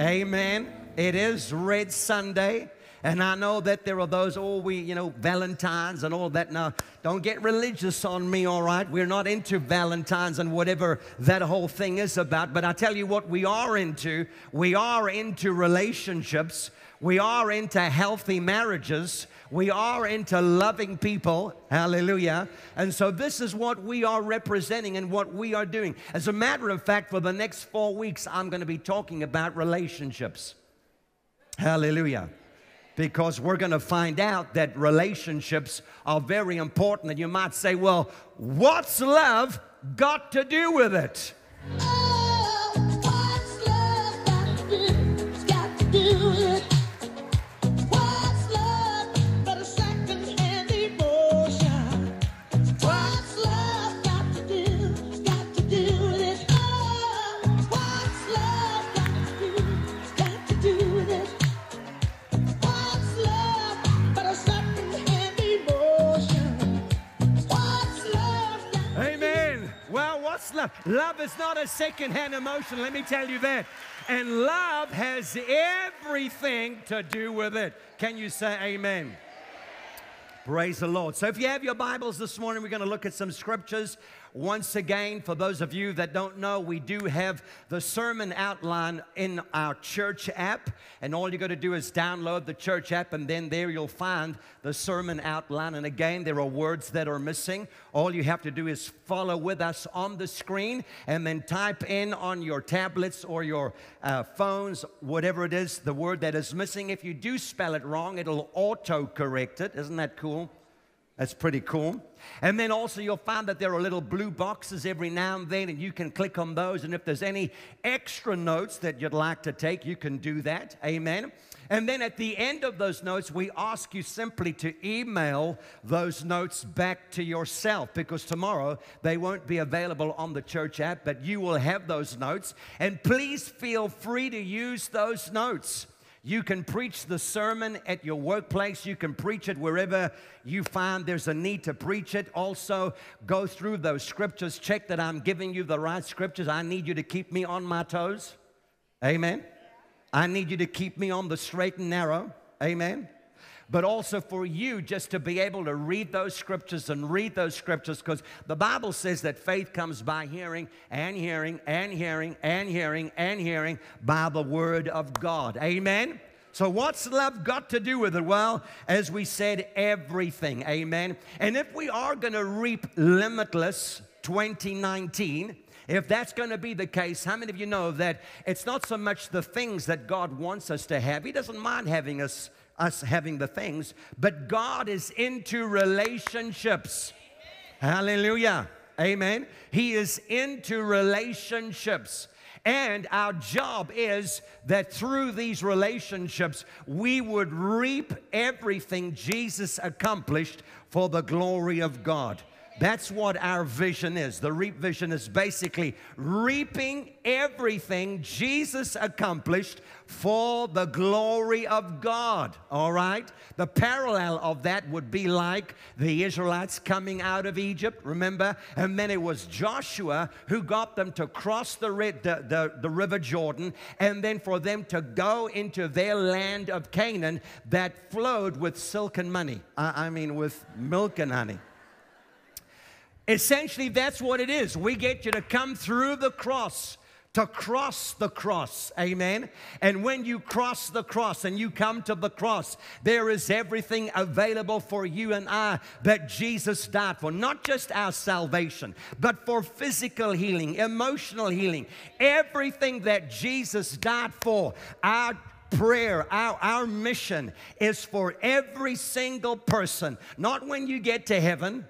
Amen. It is Red Sunday. And I know that there are those, oh, we, you know, Valentine's and all that. Now, don't get religious on me, all right? We're not into Valentine's and whatever that whole thing is about. But I tell you what, we are into. We are into relationships. We are into healthy marriages. We are into loving people. Hallelujah. And so this is what we are representing and what we are doing. As a matter of fact, for the next four weeks, I'm going to be talking about relationships. Hallelujah because we're going to find out that relationships are very important. And you might say, well, what's love got to do with it? Oh, do? With what's love? Love is not a second-hand emotion, let me tell you that. And love has everything to do with it. Can you say amen? Praise the Lord. So, if you have your Bibles this morning, we're going to look at some scriptures. Once again, for those of you that don't know, we do have the sermon outline in our church app. And all you got to do is download the church app, and then there you'll find the sermon outline. And again, there are words that are missing. All you have to do is follow with us on the screen and then type in on your tablets or your uh, phones, whatever it is, the word that is missing. If you do spell it wrong, it'll auto correct it. Isn't that cool? That's pretty cool. And then also you'll find that there are little blue boxes every now and then, and you can click on those. And if there's any extra notes that you'd like to take, you can do that. Amen. And then at the end of those notes, we ask you simply to email those notes back to yourself because tomorrow they won't be available on the church app, but you will have those notes. And please feel free to use those notes. You can preach the sermon at your workplace. You can preach it wherever you find there's a need to preach it. Also, go through those scriptures. Check that I'm giving you the right scriptures. I need you to keep me on my toes. Amen. I need you to keep me on the straight and narrow. Amen. But also for you just to be able to read those scriptures and read those scriptures because the Bible says that faith comes by hearing and hearing and hearing and hearing and hearing by the word of God. Amen. So, what's love got to do with it? Well, as we said, everything. Amen. And if we are going to reap limitless 2019, if that's going to be the case, how many of you know that it's not so much the things that God wants us to have? He doesn't mind having us, us having the things, but God is into relationships. Hallelujah. Amen. He is into relationships. And our job is that through these relationships, we would reap everything Jesus accomplished for the glory of God. That's what our vision is. The reap vision is basically reaping everything Jesus accomplished for the glory of God. All right? The parallel of that would be like the Israelites coming out of Egypt, remember? And then it was Joshua who got them to cross the, the, the, the river Jordan and then for them to go into their land of Canaan that flowed with silk and money. I, I mean, with milk and honey. Essentially, that's what it is. We get you to come through the cross, to cross the cross. Amen. And when you cross the cross and you come to the cross, there is everything available for you and I that Jesus died for. Not just our salvation, but for physical healing, emotional healing, everything that Jesus died for. Our prayer, our, our mission is for every single person, not when you get to heaven.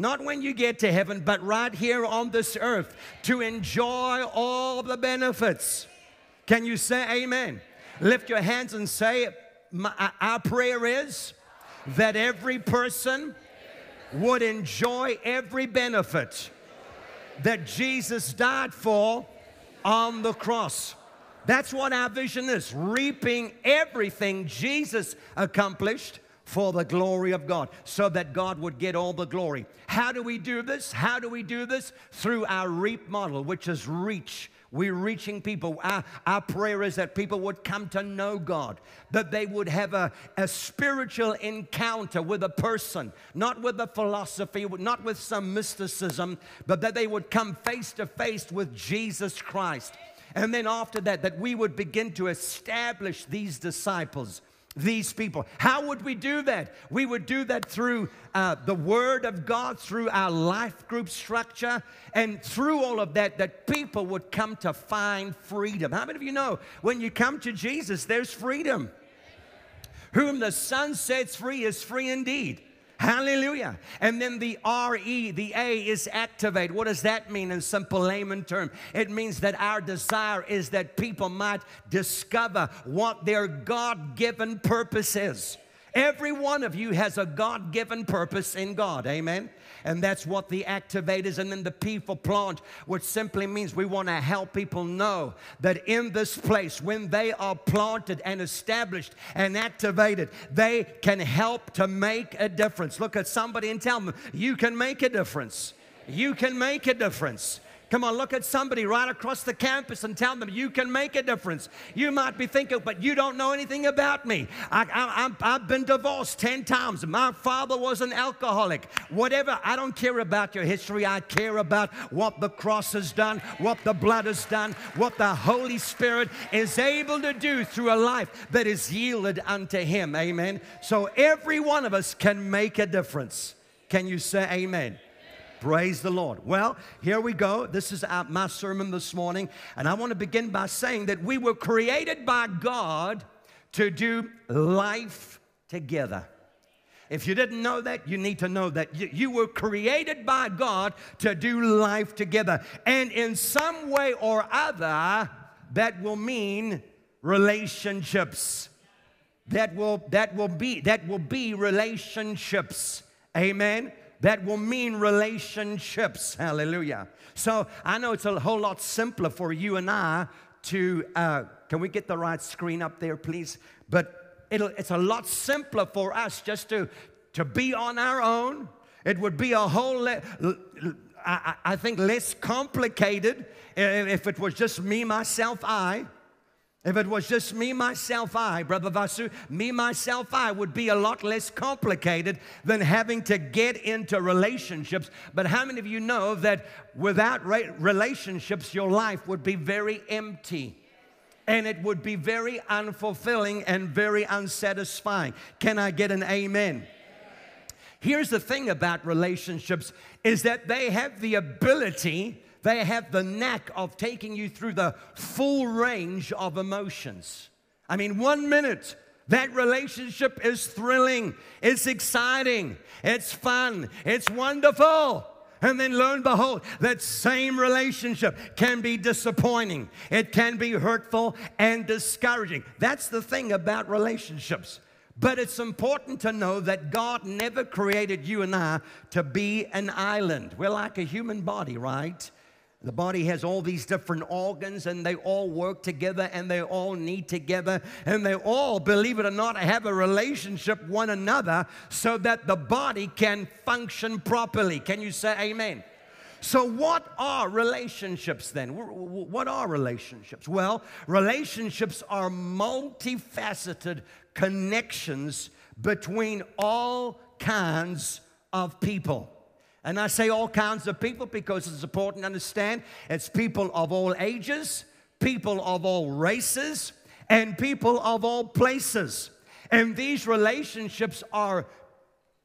Not when you get to heaven, but right here on this earth to enjoy all the benefits. Can you say amen? Lift your hands and say, "My- uh, Our prayer is that every person would enjoy every benefit that Jesus died for on the cross. That's what our vision is reaping everything Jesus accomplished for the glory of God, so that God would get all the glory. How do we do this? How do we do this? Through our REAP model, which is reach We're reaching people. Our, our prayer is that people would come to know God, that they would have a, a spiritual encounter with a person, not with a philosophy, not with some mysticism, but that they would come face to face with Jesus Christ. And then after that, that we would begin to establish these disciples these people. How would we do that? We would do that through uh, the Word of God, through our life group structure, and through all of that, that people would come to find freedom. How many of you know when you come to Jesus, there's freedom? Whom the Son sets free is free indeed. Hallelujah. And then the R-E, the A is activate. What does that mean in simple layman term? It means that our desire is that people might discover what their God-given purpose is. Every one of you has a God given purpose in God. Amen. And that's what the activate is. And then the P for plant, which simply means we want to help people know that in this place, when they are planted and established and activated, they can help to make a difference. Look at somebody and tell them, you can make a difference. You can make a difference. Come on, look at somebody right across the campus and tell them you can make a difference. You might be thinking, but you don't know anything about me. I, have been divorced 10 times. My father was an alcoholic. Whatever, I don't care about your history. I care about what the cross has done, what the blood has done, what the Holy Spirit is able to do through a life that is yielded unto Him. Amen. So every one of us can make a difference. Can you say amen? Praise the Lord. Well, here we go. This is my sermon this morning, and I want to begin by saying that we were created by God to do life together. If you didn't know that, you need to know that. You, were created by God to do life together. And in some way or other, that will mean relationships. That will, that will be, that will be relationships. Amen that will mean relationships. Hallelujah. So I know it's a whole lot simpler for you and I to, uh, can we get the right screen up there, please? But it's a lot simpler for us just to, to be on our own. It would be a whole, le- I, I think, less complicated if it was just me, myself, I. If it was just me, myself, I, Brother Vasu, me, myself, I would be a lot less complicated than having to get into relationships. But how many of you know that without relationships, your life would be very empty? And it would be very unfulfilling and very unsatisfying. Can I get an amen? Here's the thing about relationships is that they have the ability they have the knack of taking you through the full range of emotions. I mean, one minute, that relationship is thrilling, it's exciting, it's fun, it's wonderful. And then lo and behold, that same relationship can be disappointing. It can be hurtful and discouraging. That's the thing about relationships. But it's important to know that God never created you and I to be an island. We're like a human body, right? The body has all these different organs and they all work together and they all need together and they all, believe it or not, have a relationship one another so that the body can function properly. Can you say amen? So, what are relationships then? What are relationships? Well, relationships are multifaceted connections between all kinds of people. And I say all kinds of people because it's important to understand it's people of all ages, people of all races, and people of all places. And these relationships are,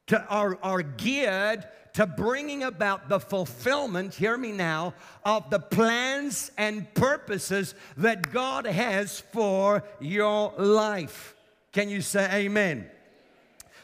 to, are, are geared to bringing about the fulfillment, hear me now, of the plans and purposes that God has for your life. Can you say amen?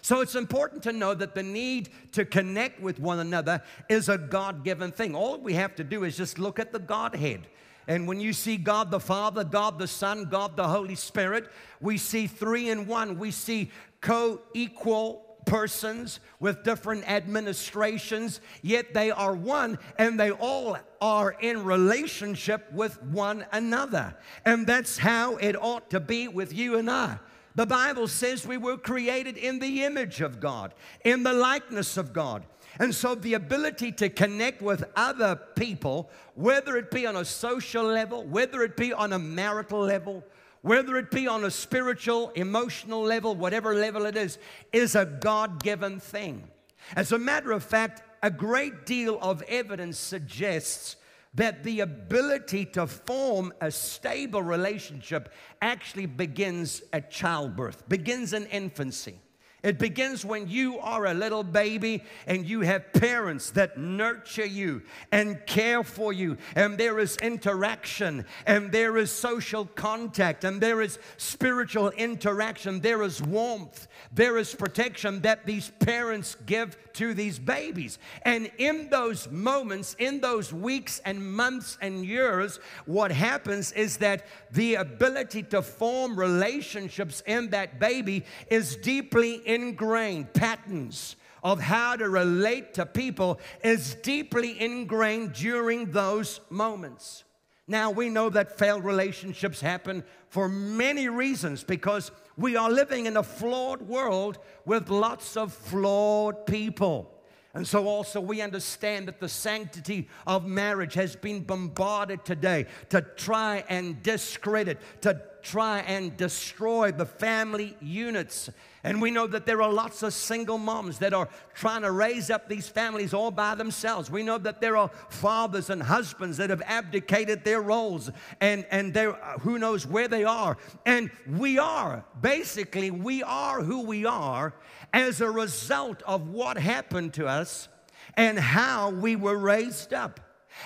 So it's important to know that the need to connect with one another is a God given thing. All we have to do is just look at the Godhead. And when you see God the Father, God the Son, God the Holy Spirit, we see three in one. We see co equal persons with different administrations, yet they are one and they all are in relationship with one another. And that's how it ought to be with you and I. The Bible says we were created in the image of God, in the likeness of God. And so the ability to connect with other people, whether it be on a social level, whether it be on a marital level, whether it be on a spiritual, emotional level, whatever level it is, is a God given thing. As a matter of fact, a great deal of evidence suggests that the ability to form a stable relationship actually begins at childbirth, begins in infancy. It begins when you are a little baby and you have parents that nurture you and care for you, and there is interaction, and there is social contact, and there is spiritual interaction, there is warmth, there is protection that these parents give to these babies. And in those moments, in those weeks and months and years, what happens is that the ability to form relationships in that baby is deeply ingrained, patterns of how to relate to people is deeply ingrained during those moments. Now, we know that failed relationships happen for many reasons because we are living in a flawed world with lots of flawed people. And so, also, we understand that the sanctity of marriage has been bombarded today to try and discredit, to try and destroy the family units. And we know that there are lots of single moms that are trying to raise up these families all by themselves. We know that there are fathers and husbands that have abdicated their roles and, and they're, uh, who knows where they are. And we are, basically, we are who we are as a result of what happened to us and how we were raised up.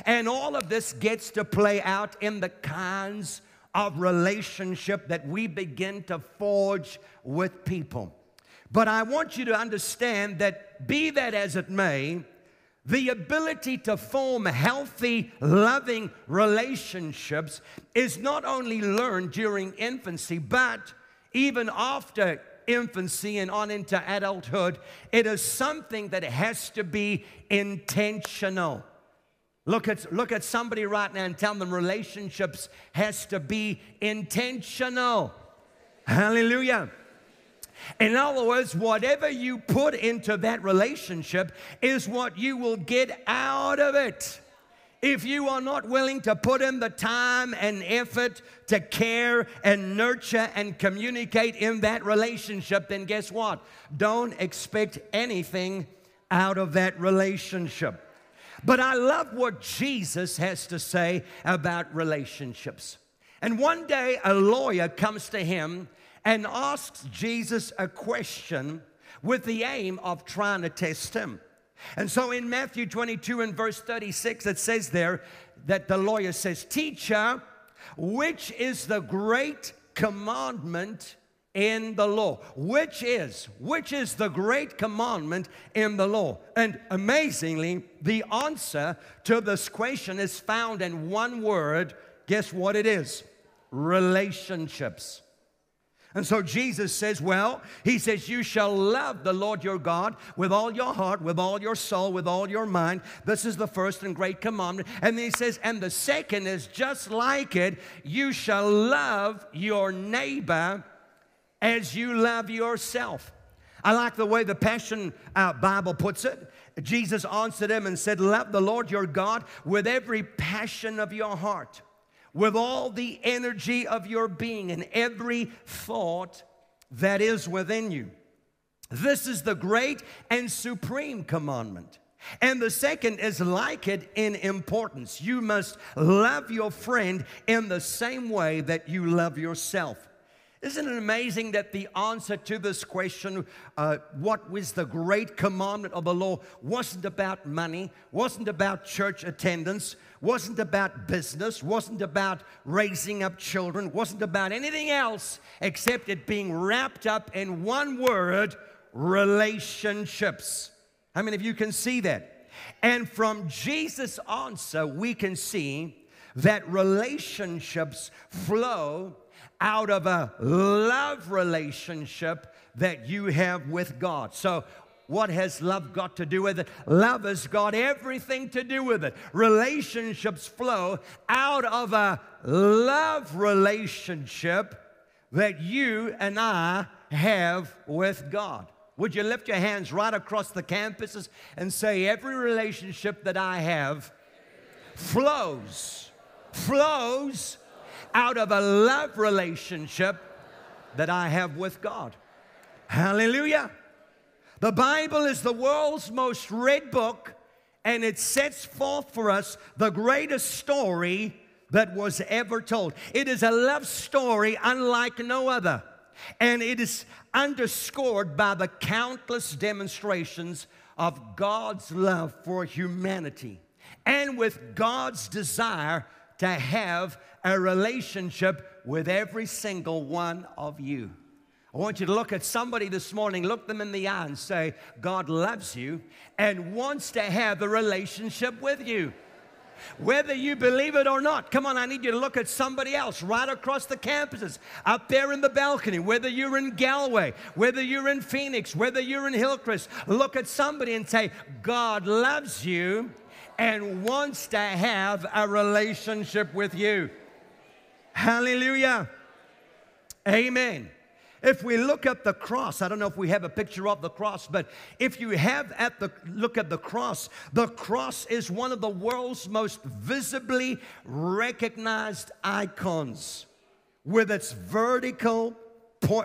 And all of this gets to play out in the kinds of relationship that we begin to forge with people. But I want you to understand that, be that as it may, the ability to form healthy, loving relationships is not only learned during infancy, but even after infancy and on into adulthood, it is something that has to be intentional. Look at, look at somebody right now and tell them relationships has to be intentional. Hallelujah. In other words, whatever you put into that relationship is what you will get out of it. If you are not willing to put in the time and effort to care and nurture and communicate in that relationship, then guess what? Don't expect anything out of that relationship. But I love what Jesus has to say about relationships. And one day, a lawyer comes to him and asks Jesus a question with the aim of trying to test him. And so in Matthew 22 and verse 36, it says there that the lawyer says, Teacher, which is the great commandment in the law. Which is, which is the great commandment in the law? And amazingly, the answer to this question is found in one word. Guess what it is? Relationships. And so Jesus says, Well, He says, You shall love the Lord your God with all your heart, with all your soul, with all your mind. This is the first and great commandment. And then He says, And the second is just like it you shall love your neighbor as you love yourself. I like the way the Passion uh, Bible puts it. Jesus answered him and said, Love the Lord your God with every passion of your heart, with all the energy of your being, and every thought that is within you. This is the great and supreme commandment. And the second is like it in importance. You must love your friend in the same way that you love yourself. Isn't it amazing that the answer to this question, uh, what was the great commandment of the law, wasn't about money, wasn't about church attendance, wasn't about business, wasn't about raising up children, wasn't about anything else except it being wrapped up in one word relationships. How many of you can see that? And from Jesus' answer, we can see that relationships flow out of a love relationship that you have with God. So, what has love got to do with it? Love has got everything to do with it. Relationships flow out of a love relationship that you and I have with God. Would you lift your hands right across the campuses and say, Every relationship that I have flows, flows out of a love relationship that I have with God. Hallelujah. The Bible is the world's most read book, and it sets forth for us the greatest story that was ever told. It is a love story unlike no other, and it is underscored by the countless demonstrations of God's love for humanity and with God's desire to have a relationship with every single one of you. I want you to look at somebody this morning, look them in the eye, and say, God loves you and wants to have a relationship with you. Whether you believe it or not, come on, I need you to look at somebody else right across the campuses, up there in the balcony, whether you're in Galway, whether you're in Phoenix, whether you're in Hillcrest, look at somebody and say, God loves you and wants to have a relationship with you. Hallelujah. Amen. If we look at the cross, I don't know if we have a picture of the cross, but if you have at the look at the cross, the cross is one of the world's most visibly recognized icons with its vertical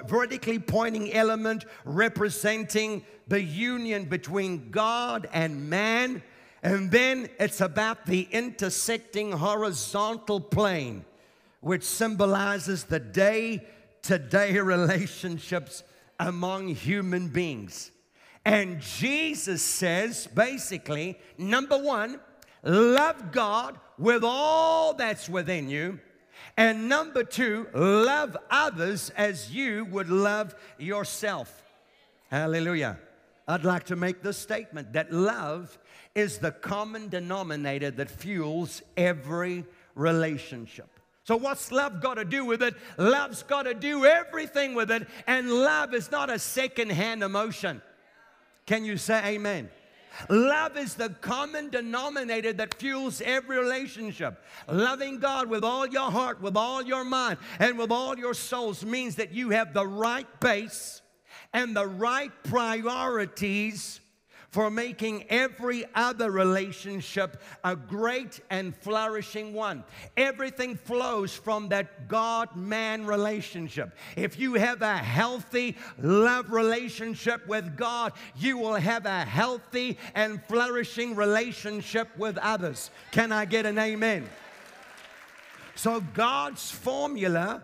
vertically pointing element representing the union between God and man. And then it's about the intersecting horizontal plane, which symbolizes the day to day relationships among human beings. And Jesus says basically, number one, love God with all that's within you. And number two, love others as you would love yourself. Hallelujah. I'd like to make this statement that love is the common denominator that fuels every relationship. So, what's love got to do with it? Love's got to do everything with it, and love is not a second hand emotion. Can you say amen? Love is the common denominator that fuels every relationship. Loving God with all your heart, with all your mind, and with all your souls means that you have the right base and the right priorities for making every other relationship a great and flourishing one. Everything flows from that God man relationship. If you have a healthy love relationship with God, you will have a healthy and flourishing relationship with others. Can I get an amen? So, God's formula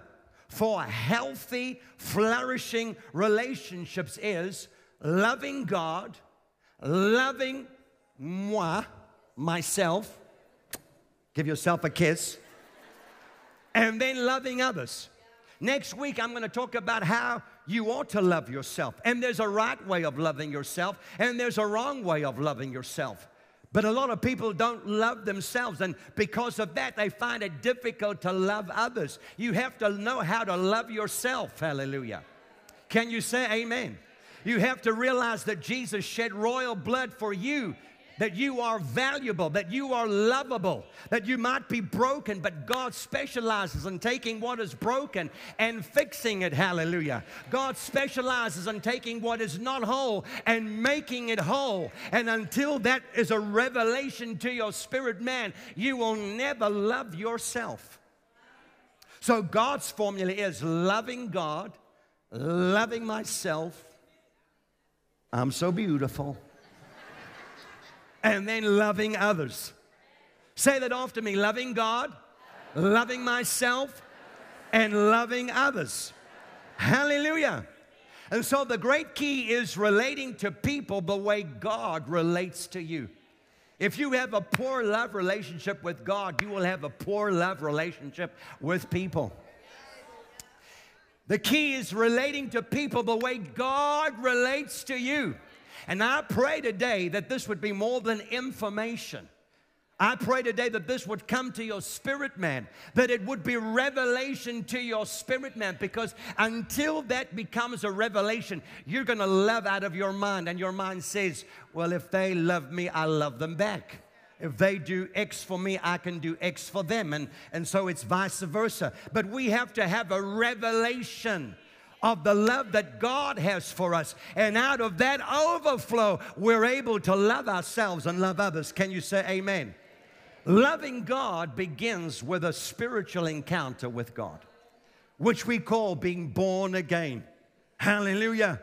for healthy, flourishing relationships is loving God loving moi, myself, give yourself a kiss, and then loving others. Next week, I'm going to talk about how you ought to love yourself. And there's a right way of loving yourself, and there's a wrong way of loving yourself. But a lot of people don't love themselves, and because of that, they find it difficult to love others. You have to know how to love yourself. Hallelujah. Can you say amen? You have to realize that Jesus shed royal blood for you that you are valuable, that you are lovable, that you might be broken, but God specializes in taking what is broken and fixing it. Hallelujah. God specializes in taking what is not whole and making it whole. And until that is a revelation to your spirit man, you will never love yourself. So God's formula is loving God, loving myself, I'm so beautiful. And then loving others. Say that after me loving God, loving myself, and loving others. Hallelujah. And so the great key is relating to people the way God relates to you. If you have a poor love relationship with God, you will have a poor love relationship with people. The key is relating to people the way God relates to you. And I pray today that this would be more than information. I pray today that this would come to your spirit man, that it would be revelation to your spirit man, because until that becomes a revelation, you're going to love out of your mind, and your mind says, Well, if they love me, I love them back. If they do X for me, I can do X for them. And, and so it's vice versa. But we have to have a revelation of the love that God has for us. And out of that overflow, we're able to love ourselves and love others. Can you say amen? Loving God begins with a spiritual encounter with God, which we call being born again. Hallelujah.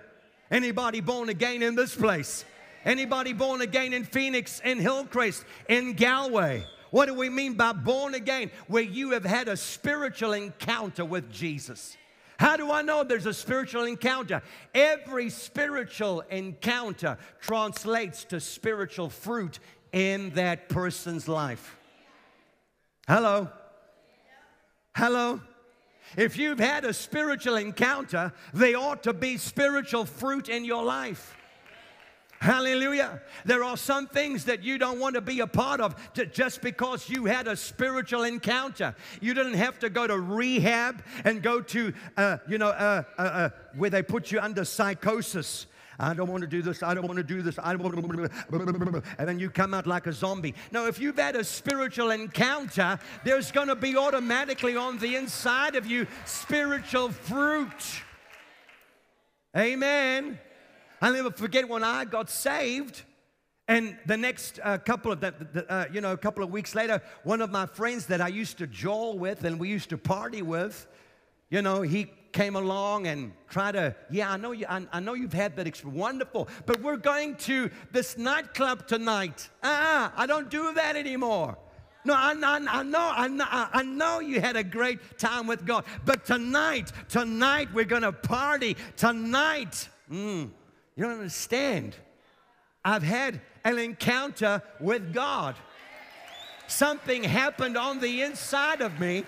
Anybody born again in this place? Anybody born again in Phoenix, in Hillcrest, in Galway? What do we mean by born again? Where you have had a spiritual encounter with Jesus. How do I know there's a spiritual encounter? Every spiritual encounter translates to spiritual fruit in that person's life. Hello? Hello? If you've had a spiritual encounter, they ought to be spiritual fruit in your life. Hallelujah. There are some things that you don't want to be a part of just because you had a spiritual encounter. You didn't have to go to rehab and go to, uh, you know, uh, uh, uh where they put you under psychosis. I don't want to do this. I don't want to do this. I don't want to. And then you come out like a zombie. No, if you've had a spiritual encounter, there's going to be automatically on the inside of you spiritual fruit. Amen. I'll never forget when I got saved. And the next uh, couple of, the, the, uh, you know, a couple of weeks later, one of my friends that I used to jaw with and we used to party with, you know, he came along and tried to, yeah, I know you, I, I know you've had that experience, wonderful, but we're going to this nightclub tonight. Ah, uh-uh, I don't do that anymore. No, I, I, I, know, I know, I know you had a great time with God, but tonight, tonight we're going to party. Tonight, mm, you don't understand. I've had an encounter with God. Something happened on the inside of me,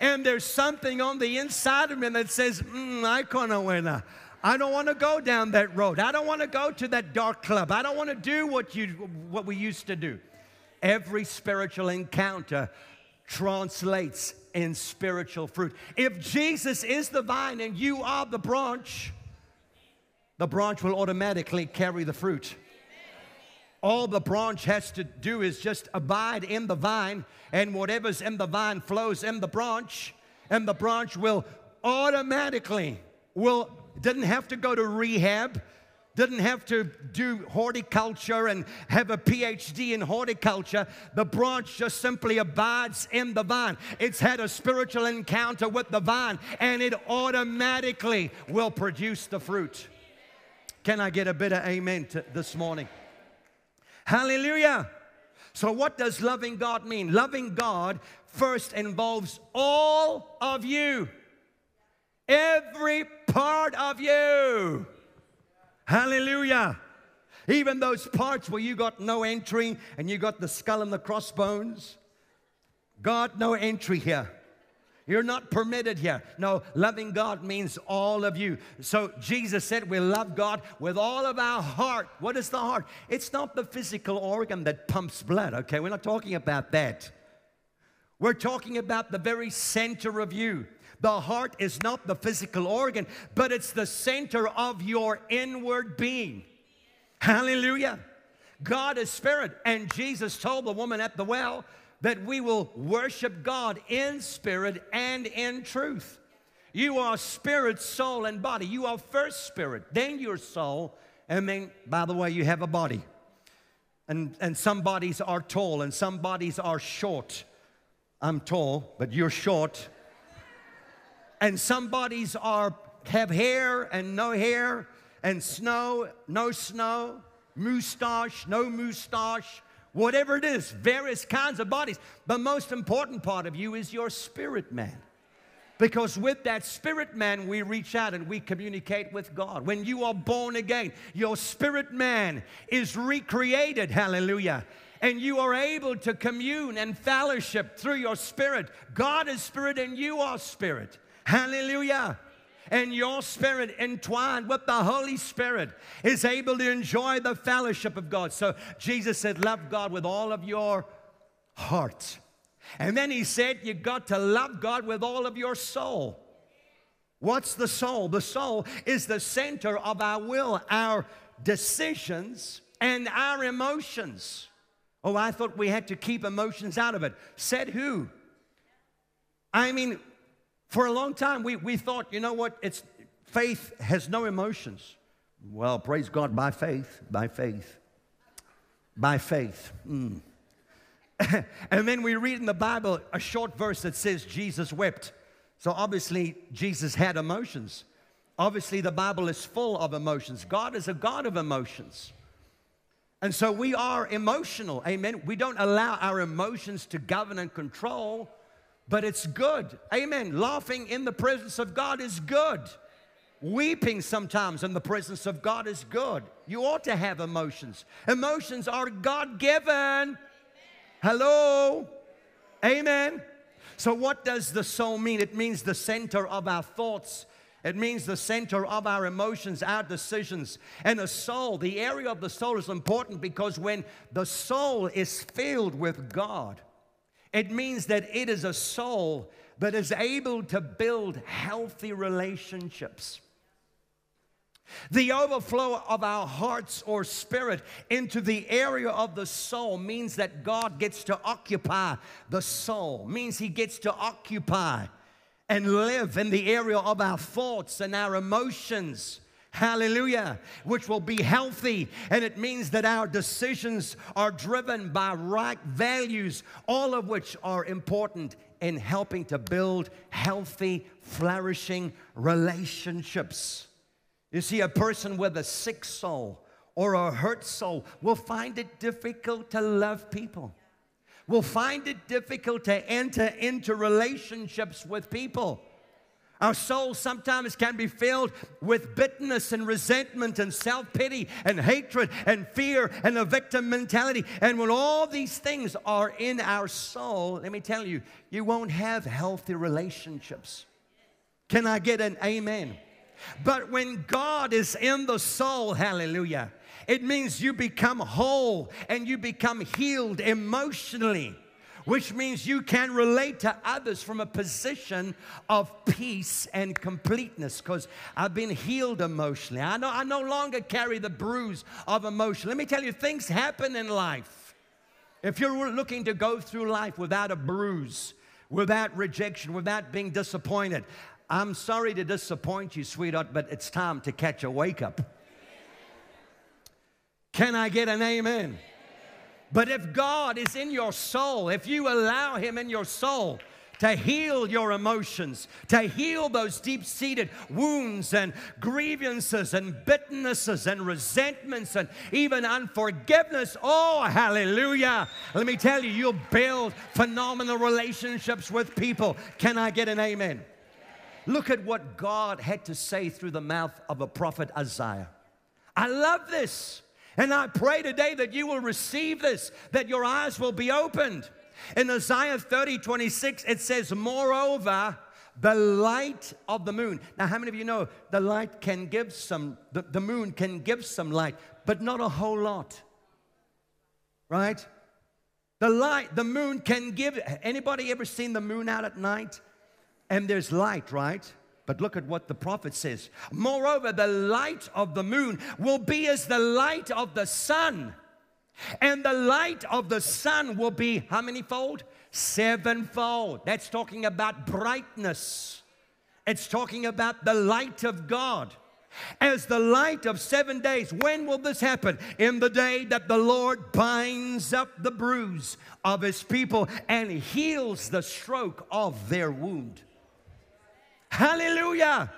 and there's something on the inside of me that says, mm, I can't win. I don't want to go down that road. I don't want to go to that dark club. I don't want to do what you what we used to do. Every spiritual encounter translates in spiritual fruit. If Jesus is the vine and you are the branch, the branch will automatically carry the fruit. All the branch has to do is just abide in the vine, and whatever's in the vine flows in the branch, and the branch will automatically will didn't have to go to rehab, didn't have to do horticulture and have a PhD in horticulture. The branch just simply abides in the vine. It's had a spiritual encounter with the vine, and it automatically will produce the fruit. Can I get a bit of amen to this morning? Hallelujah. So, what does loving God mean? Loving God first involves all of you, every part of you. Hallelujah. Even those parts where you got no entry and you got the skull and the crossbones, God, no entry here. You're not permitted here. No, loving God means all of you. So Jesus said we love God with all of our heart. What is the heart? It's not the physical organ that pumps blood, okay? We're not talking about that. We're talking about the very center of you. The heart is not the physical organ, but it's the center of your inward being. Hallelujah. God is spirit. And Jesus told the woman at the well, that we will worship God in spirit and in truth. You are spirit, soul, and body. You are first spirit, then your soul, and then, by the way, you have a body. And, and some bodies are tall and some bodies are short. I'm tall, but you're short. And some bodies are have hair and no hair, and snow, no snow, mustache, no mustache, whatever it is, various kinds of bodies. The most important part of you is your spirit man. Because with that spirit man, we reach out and we communicate with God. When you are born again, your spirit man is recreated, hallelujah. And you are able to commune and fellowship through your spirit. God is spirit and you are spirit. Hallelujah and your spirit entwined with the Holy Spirit is able to enjoy the fellowship of God. So Jesus said, Love God with all of your heart. And then he said, You got to love God with all of your soul. What's the soul? The soul is the center of our will, our decisions, and our emotions. Oh, I thought we had to keep emotions out of it. Said who? I mean, for a long time, we, we thought, you know what, it's Faith has no emotions. Well, praise God by faith, by faith, by faith. Mm. and then we read in the Bible a short verse that says Jesus wept. So obviously, Jesus had emotions. Obviously, the Bible is full of emotions. God is a God of emotions. And so we are emotional. Amen. We don't allow our emotions to govern and control, but it's good. Amen. Laughing in the presence of God is good. Weeping sometimes in the presence of God is good. You ought to have emotions. Emotions are God given. Hello? Amen. So, what does the soul mean? It means the center of our thoughts. It means the center of our emotions, our decisions. And the soul, the area of the soul is important because when the soul is filled with God, it means that it is a soul that is able to build healthy relationships. The overflow of our hearts or spirit into the area of the soul means that God gets to occupy the soul, means He gets to occupy and live in the area of our thoughts and our emotions. Hallelujah, which will be healthy. And it means that our decisions are driven by right values, all of which are important in helping to build healthy, flourishing relationships. You see, a person with a sick soul or a hurt soul will find it difficult to love people, will find it difficult to enter into relationships with people. Our souls sometimes can be filled with bitterness and resentment and self pity and hatred and fear and a victim mentality. And when all these things are in our soul, let me tell you, you won't have healthy relationships. Can I get an amen? But when God is in the soul, hallelujah, it means you become whole and you become healed emotionally, which means you can relate to others from a position of peace and completeness because I've been healed emotionally. I know I no longer carry the bruise of emotion. Let me tell you, things happen in life. If you're looking to go through life without a bruise, without rejection, without being disappointed, I'm sorry to disappoint you, sweetheart, but it's time to catch a wake up. Can I get an amen? But if God is in your soul, if you allow Him in your soul, to heal your emotions, to heal those deep seated wounds and grievances and bitternesses and resentments and even unforgiveness. Oh, hallelujah. Let me tell you, you'll build phenomenal relationships with people. Can I get an amen? Look at what God had to say through the mouth of a prophet Isaiah. I love this. And I pray today that you will receive this, that your eyes will be opened. In Isaiah 30, 26, it says, Moreover, the light of the moon. Now, how many of you know the light can give some, the, the moon can give some light, but not a whole lot? Right? The light, the moon can give. Anybody ever seen the moon out at night? and there's light, right? But look at what the prophet says. Moreover, the light of the moon will be as the light of the sun. And the light of the sun will be how many fold? Sevenfold. That's talking about brightness. It's talking about the light of God. As the light of seven days. When will this happen? In the day that the Lord binds up the bruise of his people and heals the stroke of their wound. Hallelujah.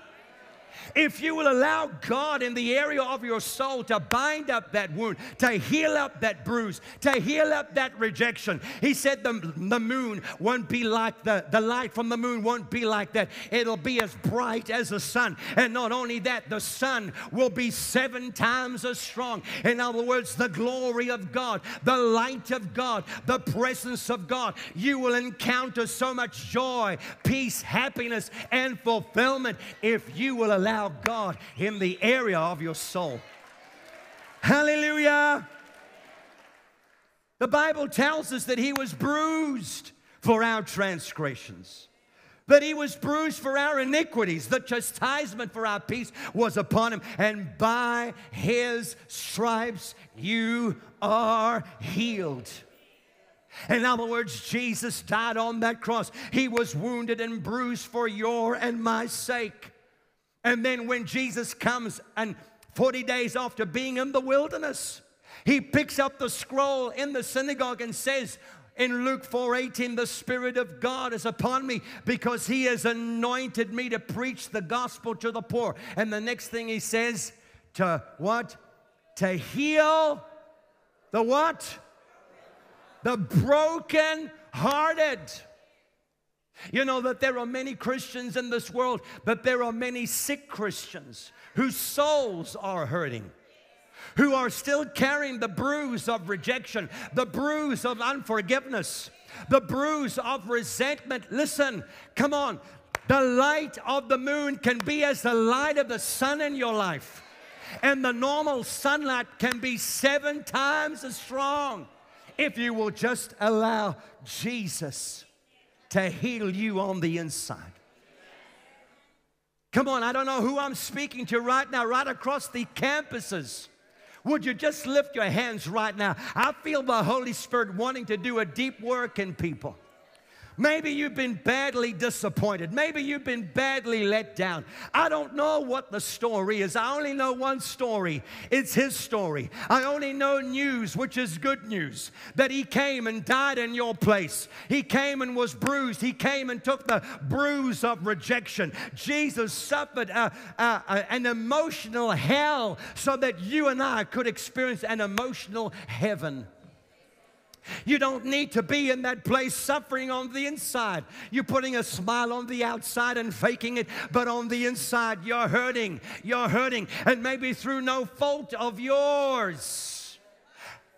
If you will allow God in the area of your soul to bind up that wound, to heal up that bruise, to heal up that rejection. He said the, the moon won't be like the, the light from the moon won't be like that. It'll be as bright as the sun. And not only that, the sun will be seven times as strong. In other words, the glory of God, the light of God, the presence of God. You will encounter so much joy, peace, happiness, and fulfillment if you will allow allow God in the area of your soul. Hallelujah. The Bible tells us that he was bruised for our transgressions, that he was bruised for our iniquities. The chastisement for our peace was upon him, and by his stripes you are healed. In other words, Jesus died on that cross. He was wounded and bruised for your and my sake. And then when Jesus comes and 40 days after being in the wilderness, he picks up the scroll in the synagogue and says, in Luke 4:18 the spirit of God is upon me because he has anointed me to preach the gospel to the poor. And the next thing he says to what? To heal the what? The broken hearted you know that there are many Christians in this world but there are many sick Christians whose souls are hurting who are still carrying the bruise of rejection, the bruise of unforgiveness, the bruise of resentment. Listen, come on. The light of the moon can be as the light of the sun in your life. And the normal sunlight can be seven times as strong if you will just allow Jesus to heal you on the inside. Come on, I don't know who I'm speaking to right now, right across the campuses. Would you just lift your hands right now? I feel the Holy Spirit wanting to do a deep work in people. Maybe you've been badly disappointed. Maybe you've been badly let down. I don't know what the story is. I only know one story. It's his story. I only know news, which is good news, that he came and died in your place. He came and was bruised. He came and took the bruise of rejection. Jesus suffered a, a, a, an emotional hell so that you and I could experience an emotional heaven. You don't need to be in that place suffering on the inside. You're putting a smile on the outside and faking it, but on the inside, you're hurting. You're hurting, and maybe through no fault of yours.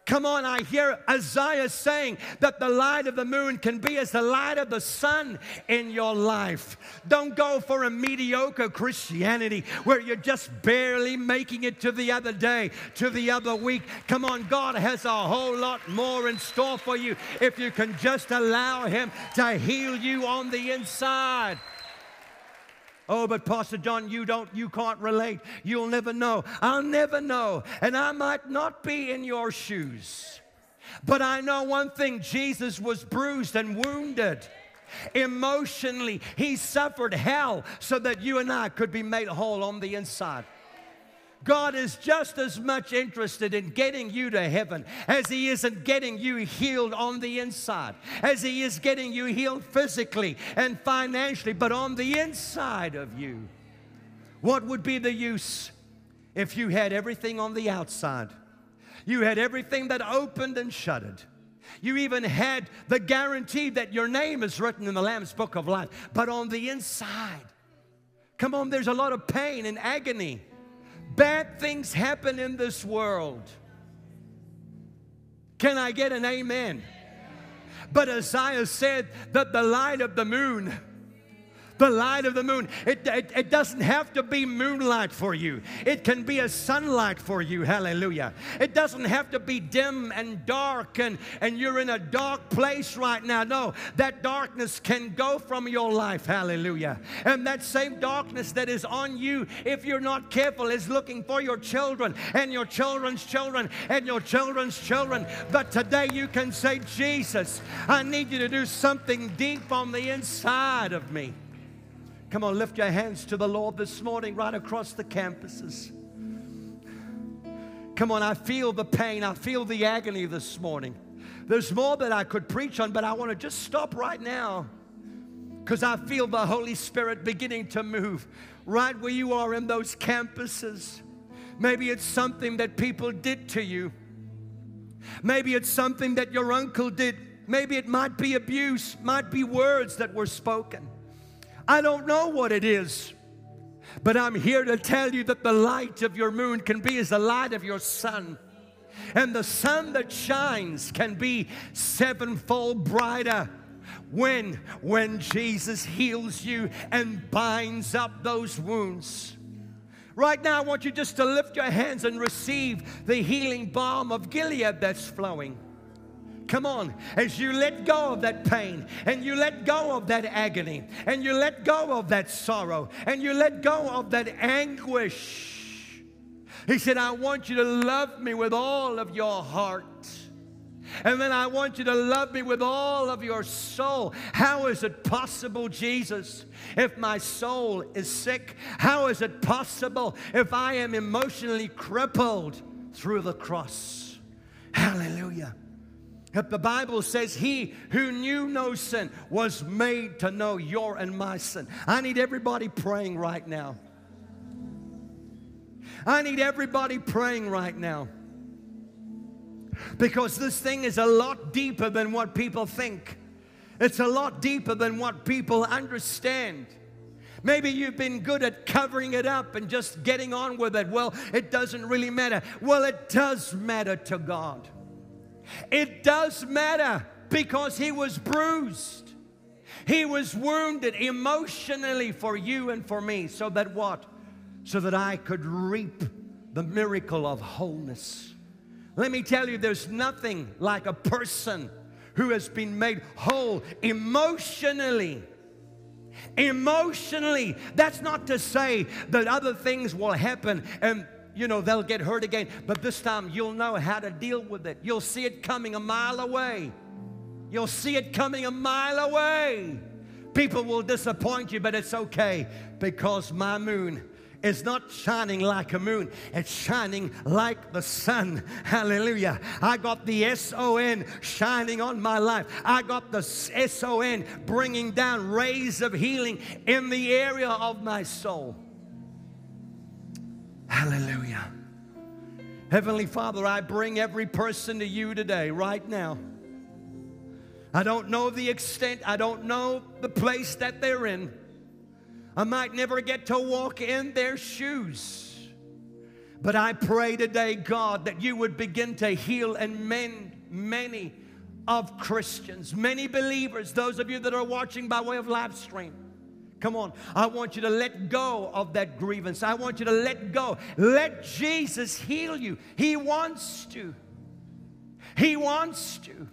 Come on, I hear Isaiah saying that the light of the moon can be as the light of the sun in your life. Don't go for a mediocre Christianity where you're just barely making it to the other day, to the other week. Come on, God has a whole lot more in store for you if you can just allow Him to heal you on the inside. Oh, but Pastor John, you don't, you can't relate. You'll never know. I'll never know. And I might not be in your shoes. But I know one thing Jesus was bruised and wounded. Emotionally, he suffered hell so that you and I could be made whole on the inside. God is just as much interested in getting you to heaven as He is in getting you healed on the inside, as He is getting you healed physically and financially, but on the inside of you. What would be the use if you had everything on the outside? You had everything that opened and shuttered. You even had the guarantee that your name is written in the Lamb's book of life, but on the inside, come on, there's a lot of pain and agony. Bad things happen in this world. Can I get an amen? But Isaiah said that the light of the moon the light of the moon. It, it, it, doesn't have to be moonlight for you, it can be a sunlight for you. Hallelujah. It doesn't have to be dim and dark and, and you're in a dark place right now. No, that darkness can go from your life. Hallelujah. And that same darkness that is on you, if you're not careful, is looking for your children and your children's children and your children's children. But today you can say, Jesus, I need you to do something deep on the inside of me. Come on, lift your hands to the Lord this morning, right across the campuses. Come on, I feel the pain, I feel the agony this morning. There's more that I could preach on, but I want to just stop right now because I feel the Holy Spirit beginning to move right where you are in those campuses. Maybe it's something that people did to you. Maybe it's something that your uncle did. Maybe it might be abuse, might be words that were spoken. I don't know what it is. But I'm here to tell you that the light of your moon can be as the light of your sun. And the sun that shines can be sevenfold brighter when when Jesus heals you and binds up those wounds. Right now I want you just to lift your hands and receive the healing balm of Gilead that's flowing. Come on, as you let go of that pain and you let go of that agony and you let go of that sorrow and you let go of that anguish. He said, I want you to love me with all of your heart And then I want you to love me with all of your soul. How is it possible, Jesus, if my soul is sick? How is it possible if I am emotionally crippled through the cross? Hallelujah. The Bible says he who knew no sin was made to know your and my sin. I need everybody praying right now. I need everybody praying right now. Because this thing is a lot deeper than what people think. It's a lot deeper than what people understand. Maybe you've been good at covering it up and just getting on with it. Well, it doesn't really matter. Well, it does matter to God. It does matter because He was bruised, He was wounded emotionally for you and for me, so that what? So that I could reap the miracle of wholeness. Let me tell you, there's nothing like a person who has been made whole emotionally. Emotionally. That's not to say that other things will happen and you know they'll get hurt again, but this time you'll know how to deal with it. You'll see it coming a mile away. You'll see it coming a mile away. People will disappoint you, but it's okay because my moon is not shining like a moon, it's shining like the sun. Hallelujah. I got the S O N shining on my life. I got the S O N bringing down rays of healing in the area of my soul. Hallelujah. Heavenly Father, I bring every person to you today, right now. I don't know the extent, I don't know the place that they're in. I might never get to walk in their shoes. But I pray today, God, that you would begin to heal and mend many of Christians, many believers, those of you that are watching by way of live stream. Come on, I want you to let go of that grievance. I want you to let go. Let Jesus heal you. He wants to. He wants to.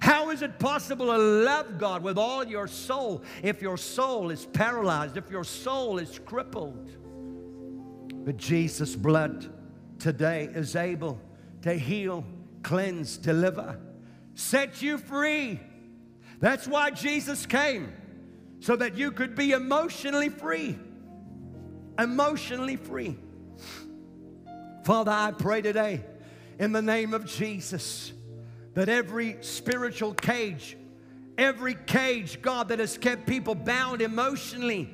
How is it possible to love God with all your soul if your soul is paralyzed, if your soul is crippled? But Jesus' blood today is able to heal, cleanse, deliver, set you free. That's why Jesus came, so that you could be emotionally free. Emotionally free. Father, I pray today in the name of Jesus that every spiritual cage, every cage, God, that has kept people bound emotionally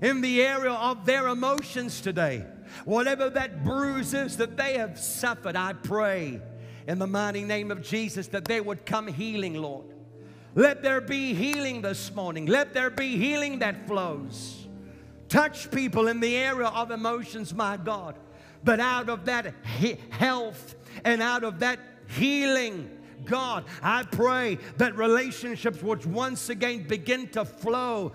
in the area of their emotions today, whatever that bruise is that they have suffered, I pray in the mighty name of Jesus that they would come healing, Lord. Let there be healing this morning. Let there be healing that flows. Touch people in the area of emotions, my God. But out of that he- health and out of that healing, God, I pray that relationships would once again begin to flow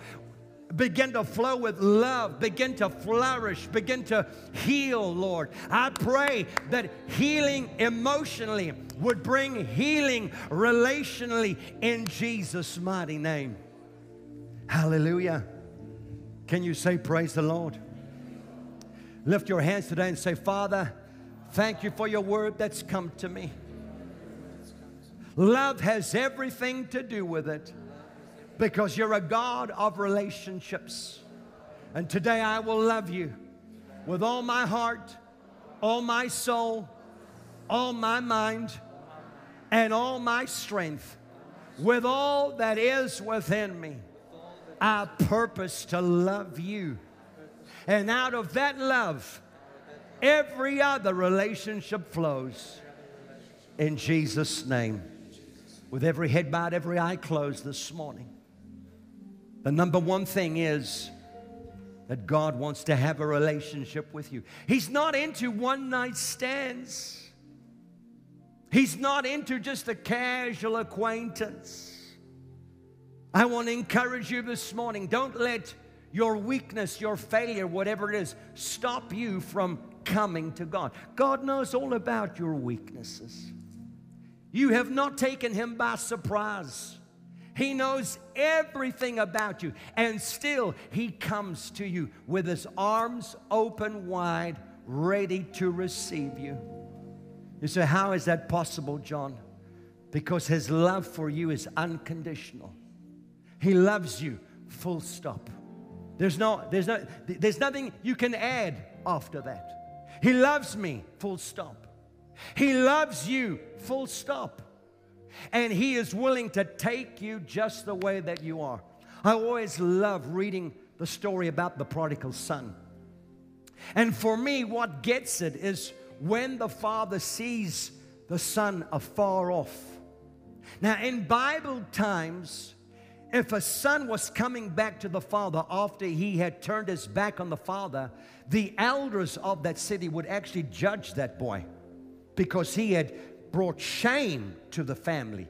begin to flow with love, begin to flourish, begin to heal, Lord. I pray that healing emotionally would bring healing relationally in Jesus' mighty name. Hallelujah. Can you say, Praise the Lord? Lift your hands today and say, Father, thank you for your word that's come to me. Love has everything to do with it because you're a God of relationships. And today I will love you with all my heart, all my soul, all my mind, and all my strength, with all that is within me. I purpose to love you. And out of that love, every other relationship flows. In Jesus' name. With every head bowed, every eye closed this morning. The number one thing is that God wants to have a relationship with you. He's not into one night stands, He's not into just a casual acquaintance. I want to encourage you this morning don't let your weakness, your failure, whatever it is, stop you from coming to God. God knows all about your weaknesses. You have not taken Him by surprise. He knows everything about you, and still He comes to you with His arms open wide, ready to receive you. You say, How is that possible, John? because his love for you is unconditional. He loves you, full stop. There's, no, there's, no, there's nothing you can add after that. He loves me, full stop. He loves you, full stop. And He is willing to take you just the way that you are. I always love reading the story about the prodigal son. And for me, what gets it is when the father sees the son afar off. Now, in Bible times, if a son was coming back to the father after he had turned his back on the father, the elders of that city would actually judge that boy because he had brought shame to the family.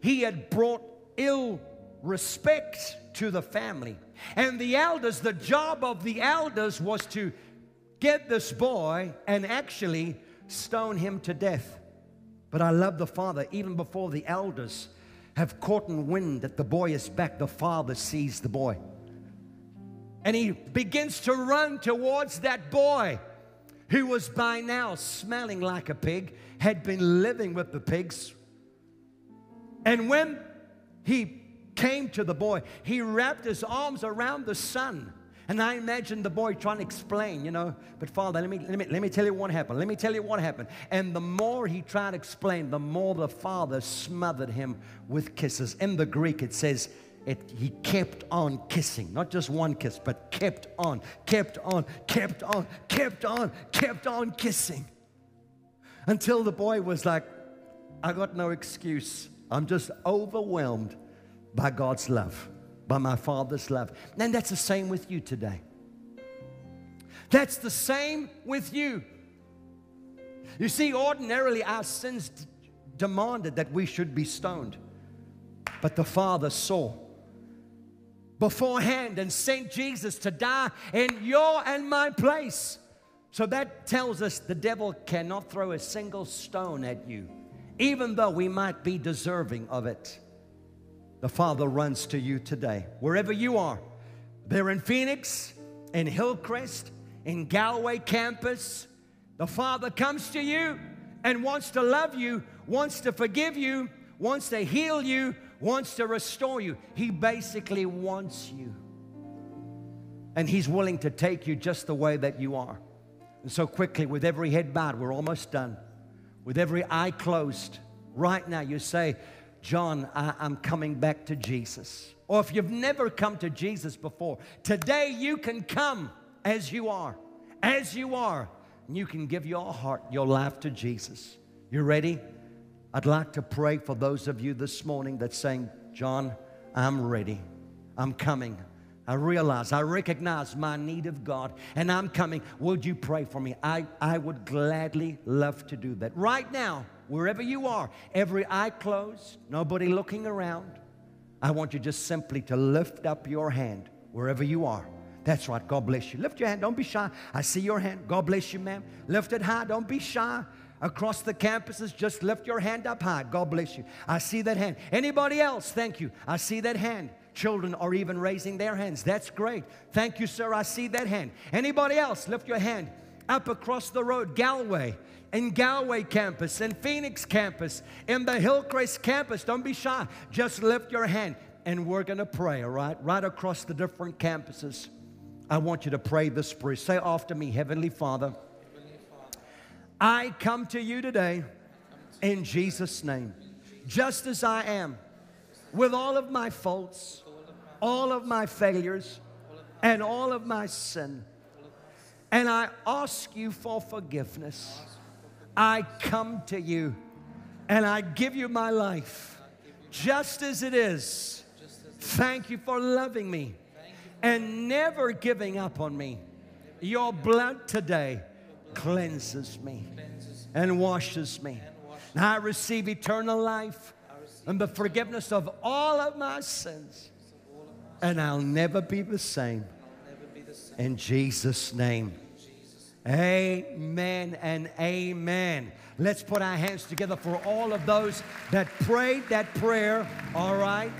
He had brought ill respect to the family. And the elders, the job of the elders was to get this boy and actually stone him to death. But I love the father, even before the elders have caught in wind that the boy is back, the father sees the boy. And he begins to run towards that boy who was by now smelling like a pig, had been living with the pigs. And when he came to the boy, he wrapped his arms around the son and I imagine the boy trying to explain, you know, but Father, let me, let me, let me tell you what happened. Let me tell you what happened. And the more he tried to explain, the more the father smothered him with kisses. In the Greek, it says, it, he kept on kissing, not just one kiss, but kept on, kept on, kept on, kept on, kept on kissing. Until the boy was like, I got no excuse. I'm just overwhelmed by God's love by my Father's love. And that's the same with you today. That's the same with you. You see, ordinarily our sins demanded that we should be stoned. But the Father saw beforehand and sent Jesus to die in your and my place. So that tells us the devil cannot throw a single stone at you, even though we might be deserving of it. The Father runs to you today, wherever you are. They're in Phoenix, in Hillcrest, in Galway campus. The Father comes to you and wants to love you, wants to forgive you, wants to heal you, wants to restore you. He basically wants you. And He's willing to take you just the way that you are. And so, quickly, with every head bowed, we're almost done. With every eye closed, right now, you say, John, I, am coming back to Jesus. Or if you've never come to Jesus before, today you can come as you are, as you are, and you can give your heart, your life to Jesus. You ready? I'd like to pray for those of you this morning that's saying, John, I'm ready. I'm coming. I realize, I recognize my need of God, and I'm coming. Would you pray for me? I, I would gladly love to do that. Right now, wherever you are, every eye closed, nobody looking around, I want you just simply to lift up your hand wherever you are. That's right. God bless you. Lift your hand. Don't be shy. I see your hand. God bless you, ma'am. Lift it high. Don't be shy. Across the campuses, just lift your hand up high. God bless you. I see that hand. Anybody else? Thank you. I see that hand. Children are even raising their hands. That's great. Thank you, sir. I see that hand. Anybody else? Lift your hand up across the road, Galway in Galway campus, in Phoenix campus, in the Hillcrest campus. Don't be shy. Just lift your hand and we're going to pray, all right? Right across the different campuses. I want you to pray this prayer. Say after me, Heavenly Father, I come to you today in Jesus' name, just as I am, with all of my faults, all of my failures, and all of my sin. And I ask you for forgiveness. I come to you and I give you my life just as it is. Thank you for loving me and never giving up on me. Your blood today cleanses me and washes me. And I receive eternal life and the forgiveness of all of my sins. And I'll never be the same. In Jesus' name. Amen and amen. Let's put our hands together for all of those that prayed that prayer. All right.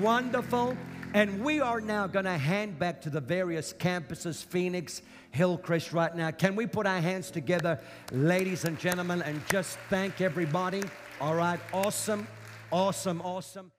Wonderful. And we are now going to hand back to the various campuses, Phoenix, Hillcrest, right now. Can we put our hands together, ladies and gentlemen, and just thank everybody? All right. Awesome. Awesome, awesome.